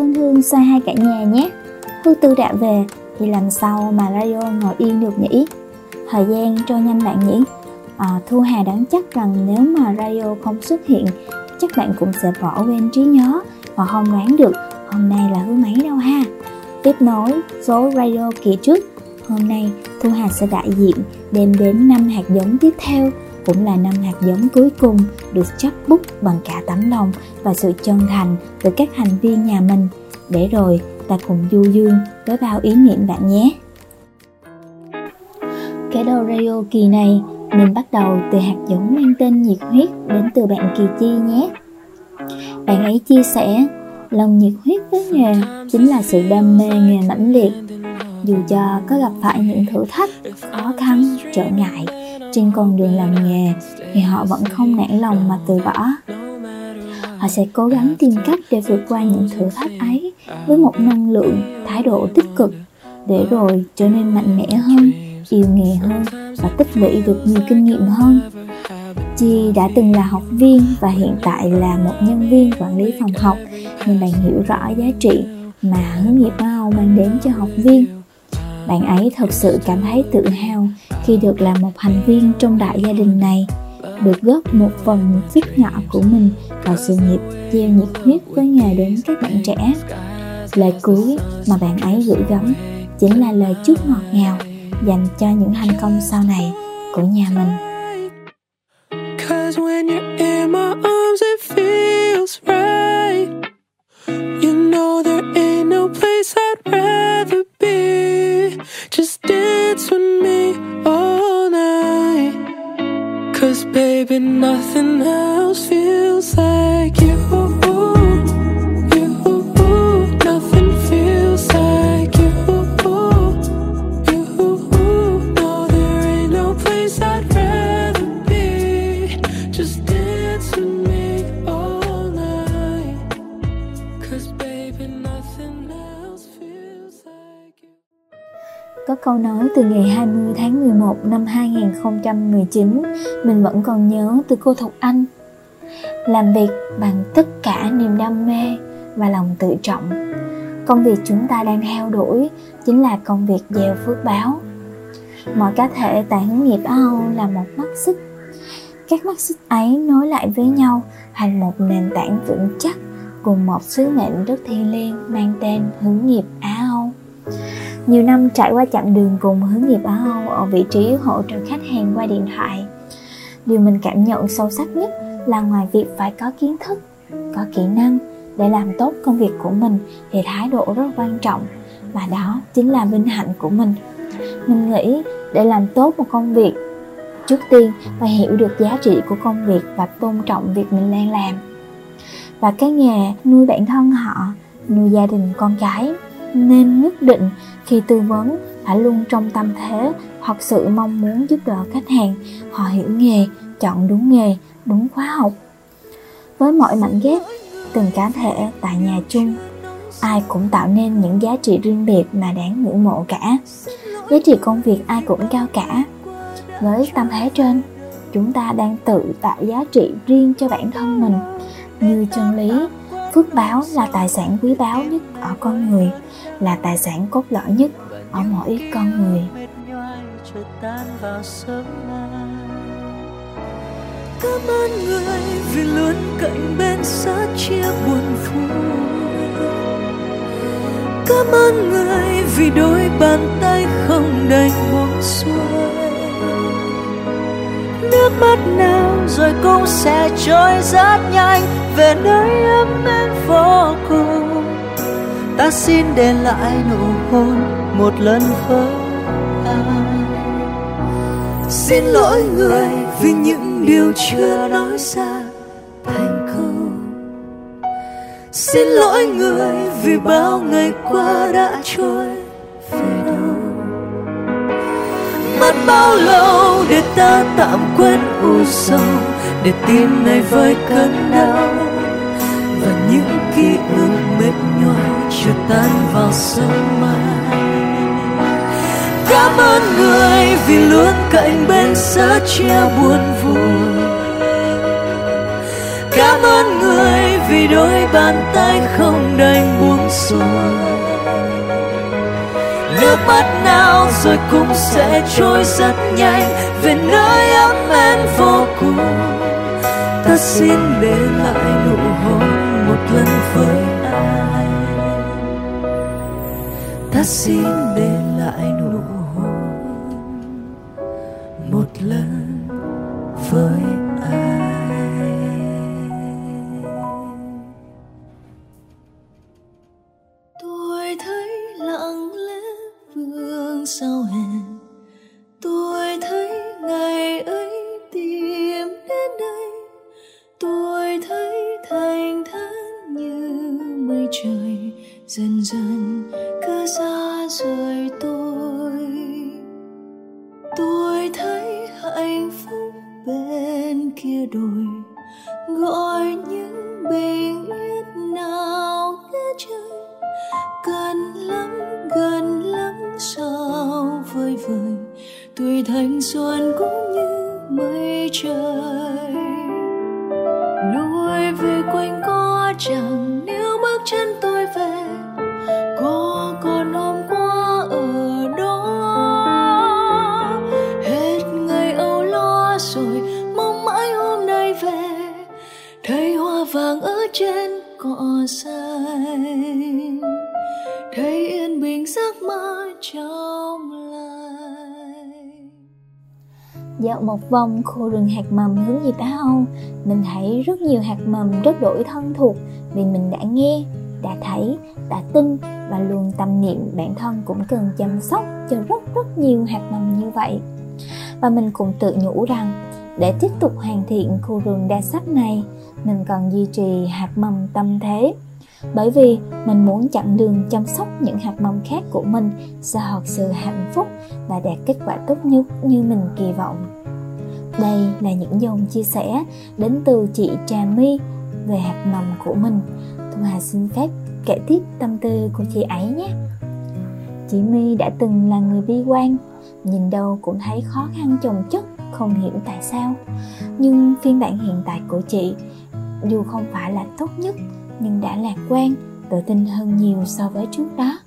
thân thương xoay hai cả nhà nhé. Hương Tư đã về thì làm sao mà radio ngồi yên được nhỉ? Thời gian trôi nhanh bạn nhỉ? À, Thu Hà đáng chắc rằng nếu mà radio không xuất hiện chắc bạn cũng sẽ bỏ quên trí nhớ và không đoán được. Hôm nay là thứ mấy đâu ha? Tiếp nối số radio kỳ trước. Hôm nay thu hà sẽ đại diện đem đến năm hạt giống tiếp theo cũng là năm hạt giống cuối cùng được chấp bút bằng cả tấm lòng và sự chân thành từ các thành viên nhà mình để rồi ta cùng du dương với bao ý niệm bạn nhé cái đầu radio kỳ này mình bắt đầu từ hạt giống mang tên nhiệt huyết đến từ bạn Kỳ Chi nhé. Bạn ấy chia sẻ, lòng nhiệt huyết với nghề chính là sự đam mê nghề mãnh liệt. Dù cho có gặp phải những thử thách, khó khăn, trở ngại trên con đường làm nghề thì họ vẫn không nản lòng mà từ bỏ. Họ sẽ cố gắng tìm cách để vượt qua những thử thách ấy với một năng lượng, thái độ tích cực để rồi trở nên mạnh mẽ hơn, yêu nghề hơn và tích lũy được nhiều kinh nghiệm hơn. Chi đã từng là học viên và hiện tại là một nhân viên quản lý phòng học nên bạn hiểu rõ giá trị mà hướng nghiệp Âu mang đến cho học viên. Bạn ấy thật sự cảm thấy tự hào khi được là một thành viên trong đại gia đình này, được góp một phần sức nhỏ của mình vào sự nghiệp gieo nhiệt huyết với nghề đến các bạn trẻ. Lời cuối mà bạn ấy gửi gắm chính là lời chúc ngọt ngào dành cho những thành công sau này của nhà mình. Cause when you're 2019 Mình vẫn còn nhớ từ cô Thục Anh. Làm việc bằng tất cả niềm đam mê và lòng tự trọng. Công việc chúng ta đang theo đuổi chính là công việc gieo phước báo. Mọi cá thể tại hướng nghiệp Âu là một mắt xích. Các mắt xích ấy nối lại với nhau thành một nền tảng vững chắc cùng một sứ mệnh rất thiêng liêng mang tên hướng nghiệp Á. Âu nhiều năm trải qua chặng đường cùng hướng nghiệp Á Âu ở vị trí hỗ trợ khách hàng qua điện thoại. Điều mình cảm nhận sâu sắc nhất là ngoài việc phải có kiến thức, có kỹ năng để làm tốt công việc của mình thì thái độ rất quan trọng và đó chính là vinh hạnh của mình. Mình nghĩ để làm tốt một công việc trước tiên phải hiểu được giá trị của công việc và tôn trọng việc mình đang làm và cái nghề nuôi bản thân họ nuôi gia đình con cái nên nhất định khi tư vấn phải luôn trong tâm thế hoặc sự mong muốn giúp đỡ khách hàng. Họ hiểu nghề, chọn đúng nghề, đúng khóa học. Với mọi mảnh ghép, từng cá thể tại nhà chung, ai cũng tạo nên những giá trị riêng biệt mà đáng ngưỡng mộ cả. Giá trị công việc ai cũng cao cả. Với tâm thế trên, chúng ta đang tự tạo giá trị riêng cho bản thân mình. Như chân lý phước báo là tài sản quý báu nhất ở con người, là tài sản cốt lõi nhất ở mỗi con người. Cảm ơn người vì luôn cạnh bên sát chia buồn vui. Cảm ơn người vì đôi bàn tay không đành buông xuôi nước mắt nào rồi cũng sẽ trôi rất nhanh về nơi ấm êm vô cùng. Ta xin để lại nụ hôn một lần với ai. Xin lỗi người vì những điều chưa nói ra thành câu xin lỗi người vì bao ngày qua đã trôi về mất bao lâu để ta tạm quên u sầu, để tim này vơi cơn đau? Và những ký ức mệt nhoài chưa tan vào sương mai. Cảm ơn người vì luôn cạnh bên sớ chia buồn vui. Cảm ơn người vì đôi bàn tay không đành buông xuôi nước mắt nào rồi cũng sẽ trôi rất nhanh. Về nơi ấm em vô cùng, ta xin để lại nụ hôn một lần với anh ta xin để lại nụ hôn một lần với trời dần dần cứ xa rời. Thấy hoa vàng ở trên cỏ xanh. Thấy yên bình giấc mơ trong lành. Dạo một vòng khu rừng hạt mầm hướng về Á Âu Mình thấy rất nhiều hạt mầm rất đổi thân thuộc Vì mình đã nghe, đã thấy, đã tin và luôn tâm niệm bản thân cũng cần chăm sóc cho rất rất nhiều hạt mầm như vậy. Và mình cũng tự nhủ rằng, để tiếp tục hoàn thiện khu rừng đa sắc này mình cần duy trì hạt mầm tâm thế bởi vì mình muốn chặn đường chăm sóc những hạt mầm khác của mình sẽ thật sự hạnh phúc và đạt kết quả tốt nhất như mình kỳ vọng đây là những dòng chia sẻ đến từ chị Trà My về hạt mầm của mình Thu Hà xin phép kể tiếp tâm tư của chị ấy nhé. Chị My đã từng là người bi quan, nhìn đâu cũng thấy khó khăn chồng chất, không hiểu tại sao. Nhưng phiên bản hiện tại của chị, dù không phải là tốt nhất, nhưng đã lạc quan, tự tin hơn nhiều so với trước đó.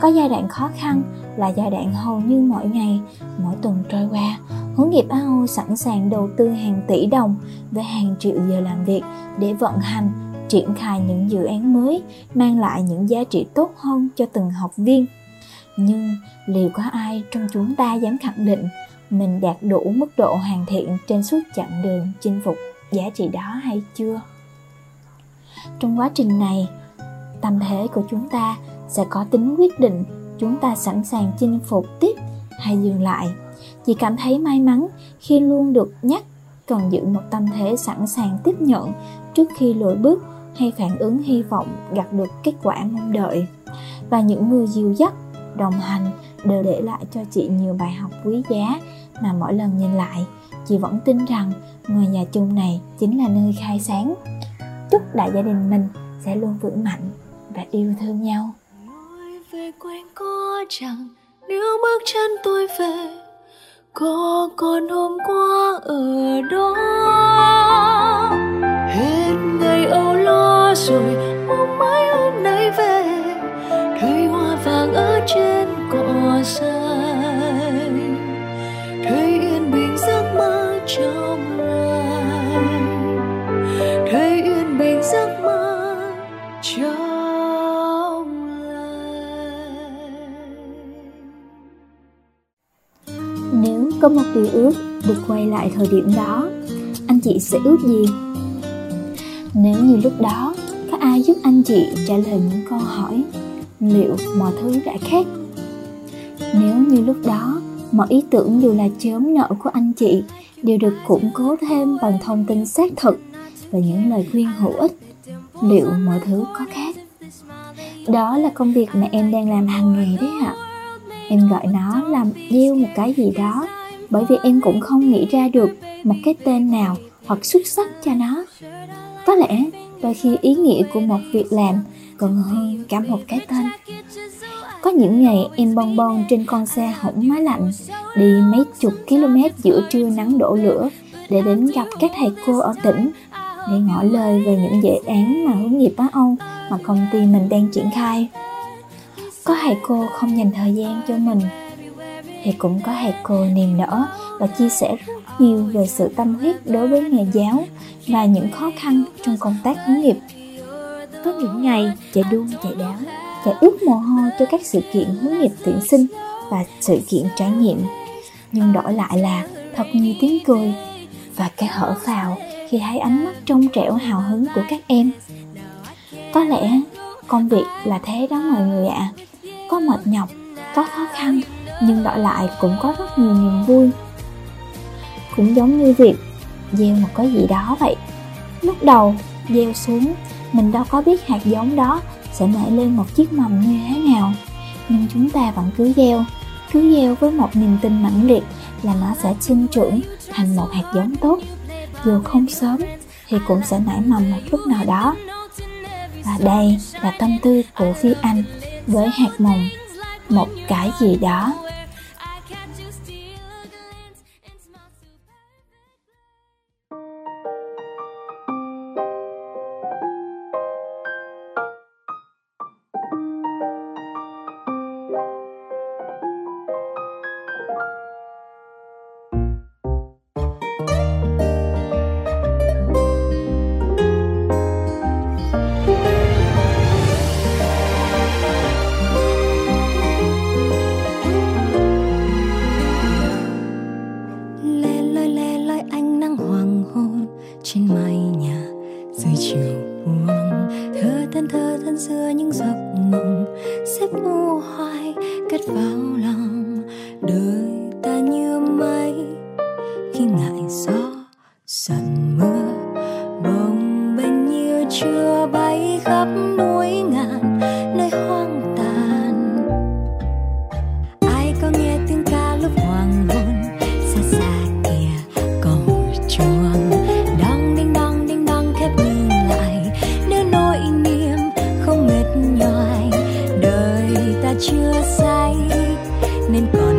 Có giai đoạn khó khăn là giai đoạn hầu như mỗi ngày, mỗi tuần trôi qua, hướng nghiệp AO sẵn sàng đầu tư hàng tỷ đồng với hàng triệu giờ làm việc để vận hành triển khai những dự án mới mang lại những giá trị tốt hơn cho từng học viên nhưng liệu có ai trong chúng ta dám khẳng định mình đạt đủ mức độ hoàn thiện trên suốt chặng đường chinh phục giá trị đó hay chưa? Trong quá trình này, tâm thế của chúng ta sẽ có tính quyết định chúng ta sẵn sàng chinh phục tiếp hay dừng lại. Chị cảm thấy may mắn khi luôn được nhắc cần giữ một tâm thế sẵn sàng tiếp nhận trước khi lùi bước hay phản ứng hy vọng gặp được kết quả mong đợi. Và những người dìu dắt, đồng hành đều để lại cho chị nhiều bài học quý giá mà mỗi lần nhìn lại, chị vẫn tin rằng ngôi nhà chung này chính là nơi khai sáng. Chúc đại gia đình mình sẽ luôn vững mạnh và yêu thương nhau. Về quanh có chẳng, nếu bước chân tôi về, có còn hôm qua ở đó. Hết ngày âu lo rồi mong mãi hôm nay về, thấy hoa vàng ở trên cỏ xanh trong lành thấy yên bình giấc mơ trong lành nếu có một điều ước được quay lại thời điểm đó anh chị sẽ ước gì? Nếu như lúc đó có ai giúp anh chị trả lời những câu hỏi liệu mọi thứ đã khác? Nếu như lúc đó mọi ý tưởng dù là chớm nợ của anh chị đều được củng cố thêm bằng thông tin xác thực và những lời khuyên hữu ích. Liệu mọi thứ có khác? Đó là công việc mà em đang làm hàng ngày đấy ạ. Em gọi nó là gieo một cái gì đó, bởi vì em cũng không nghĩ ra được một cái tên nào hoặc xuất sắc cho nó. Có lẽ đôi khi ý nghĩa của một việc làm còn hơn cả một cái tên có những ngày em bon bon trên con xe hỏng máy lạnh, đi mấy chục km giữa trưa nắng đổ lửa để đến gặp các thầy cô ở tỉnh, để ngỏ lời về những dự án mà hướng nghiệp Á Âu mà công ty mình đang triển khai. Có thầy cô không dành thời gian cho mình, thì cũng có thầy cô niềm nở và chia sẻ rất nhiều về sự tâm huyết đối với nghề giáo và những khó khăn trong công tác hướng nghiệp. Có những ngày chạy đua chạy đáo chạy ướt mồ hôi cho các sự kiện hướng nghiệp tuyển sinh và sự kiện trải nghiệm. Nhưng đổi lại là thật nhiều tiếng cười và cái hở phào khi thấy ánh mắt trong trẻo hào hứng của các em. Có lẽ công việc là thế đó mọi người ạ. À. có mệt nhọc, có khó khăn, nhưng đổi lại cũng có rất nhiều niềm vui. Cũng giống như việc gieo một cái gì đó vậy. Lúc đầu gieo xuống, mình đâu có biết hạt giống đó sẽ nảy lên một chiếc mầm như thế nào. Nhưng chúng ta vẫn cứ gieo. Cứ gieo với một niềm tin mãnh liệt là nó sẽ sinh trưởng thành một hạt giống tốt. Dù không sớm, thì cũng sẽ nảy mầm một lúc nào đó. Và đây là tâm tư của phi anh với hạt mầm một cái gì đó watching my Hạt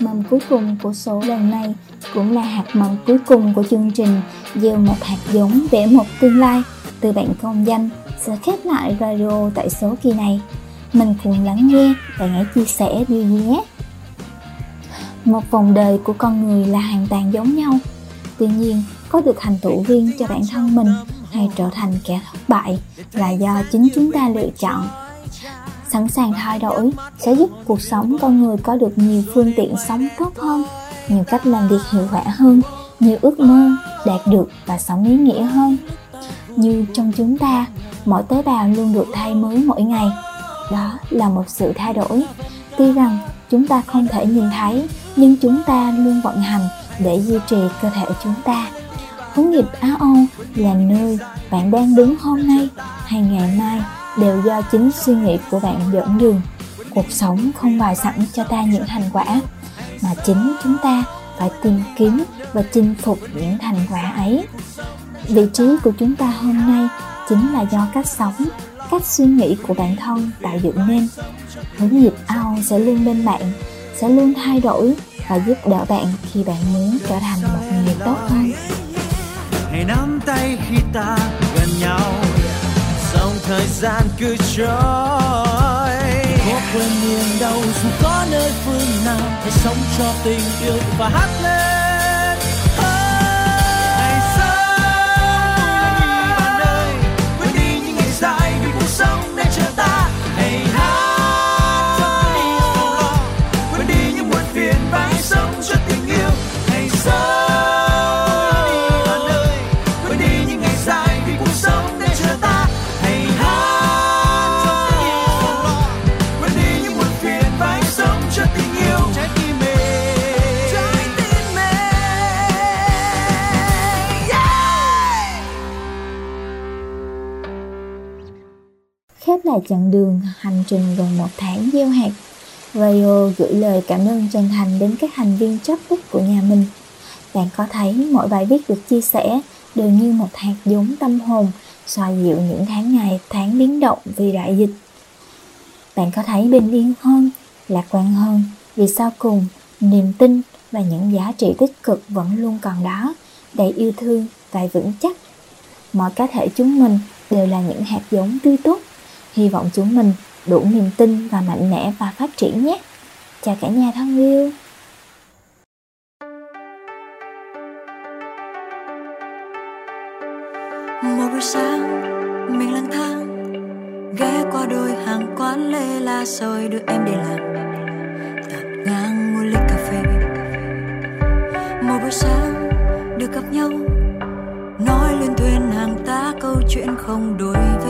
mầm cuối cùng của số lần này cũng là hạt mầm cuối cùng của chương trình Gieo một hạt giống để một tương lai từ bạn công danh sẽ khép lại radio tại số kỳ này. Mình cùng lắng nghe và hãy chia sẻ điều gì nhé. Một vòng đời của con người là hoàn toàn giống nhau. Tuy nhiên, có được thành tựu riêng cho bản thân mình hay trở thành kẻ thất bại là do chính chúng ta lựa chọn sẵn sàng thay đổi, sẽ giúp cuộc sống con người có được nhiều phương tiện sống tốt hơn, nhiều cách làm việc hiệu quả hơn, nhiều ước mơ đạt được và sống ý nghĩa hơn. Như trong chúng ta, mỗi tế bào luôn được thay mới mỗi ngày. Đó là một sự thay đổi. Tuy rằng chúng ta không thể nhìn thấy, nhưng chúng ta luôn vận hành để duy trì cơ thể chúng ta. Hướng nghiệp á âu là nơi bạn đang đứng hôm nay hay ngày mai đều do chính suy nghĩ của bạn dẫn đường. Cuộc sống không bài sẵn cho ta những thành quả, mà chính chúng ta phải tìm kiếm và chinh phục những thành quả ấy. Vị trí của chúng ta hôm nay chính là do cách sống, cách suy nghĩ của bản thân tạo dựng nên. Hướng nhịp ao sẽ luôn bên bạn, sẽ luôn thay đổi và giúp đỡ bạn khi bạn muốn trở thành một người tốt hơn. Hãy nắm tay khi ta gần nhau thời gian cứ trôi. Có quên niềm đau dù có nơi phương nào, hãy sống cho tình yêu và hát lên. Là chặng đường hành trình gần một tháng gieo hạt. Rayo gửi lời cảm ơn chân thành đến các thành viên chấp bích của nhà mình. Bạn có thấy mỗi bài viết được chia sẻ đều như một hạt giống tâm hồn xoa dịu những tháng ngày tháng biến động vì đại dịch. Bạn có thấy bình yên hơn, lạc quan hơn vì sau cùng niềm tin và những giá trị tích cực vẫn luôn còn đó, đầy yêu thương và vững chắc. Mọi cá thể chúng mình đều là những hạt giống tươi tốt Hy vọng chúng mình đủ niềm tin và mạnh mẽ và phát triển nhé. Chào cả nhà thân yêu. Một buổi sáng, mình lang thang, ghé qua đôi hàng quán lê la rồi đưa em đi làm tạt ngang mua ly cà phê một buổi sáng, được gặp nhau, nói lên thuyền hàng tá câu chuyện không đối với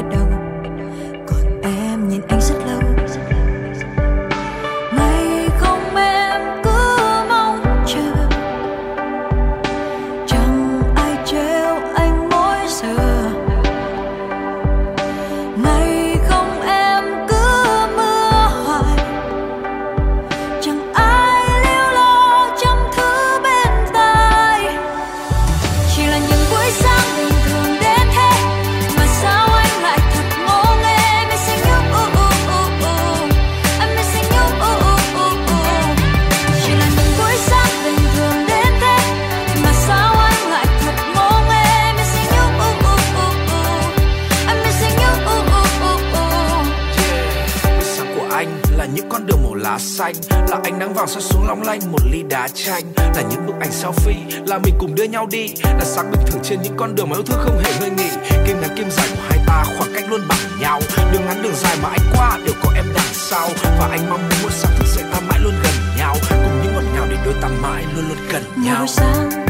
vàng soi xuống long lanh một ly đá chanh. Là những bức ảnh selfie là mình cùng đưa nhau đi. Là sáng bình thường trên những con đường mà yêu thương không hề ngơi nghỉ. Kim ngắn kim dài của hai ta khoảng cách luôn bằng nhau. Đường ngắn đường dài mà anh qua đều có em đằng sau. Và anh mong muốn một sáng thức dậy ta mãi luôn gần nhau. Cùng những ngọt ngào để đôi ta mãi luôn luôn gần nhau. buổi sáng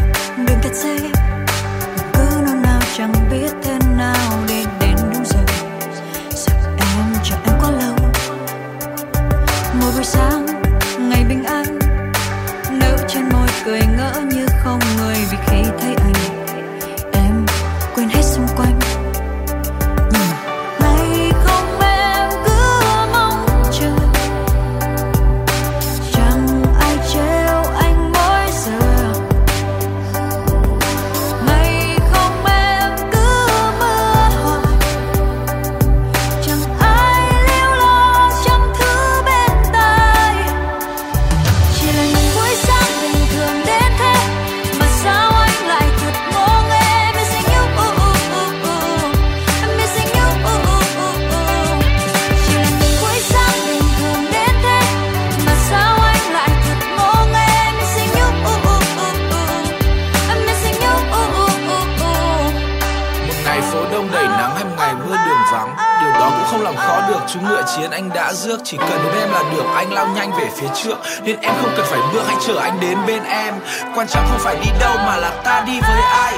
phía trước. Nên em không cần phải bước hãy chờ anh đến bên em. Quan trọng không phải đi đâu mà là ta đi với ai.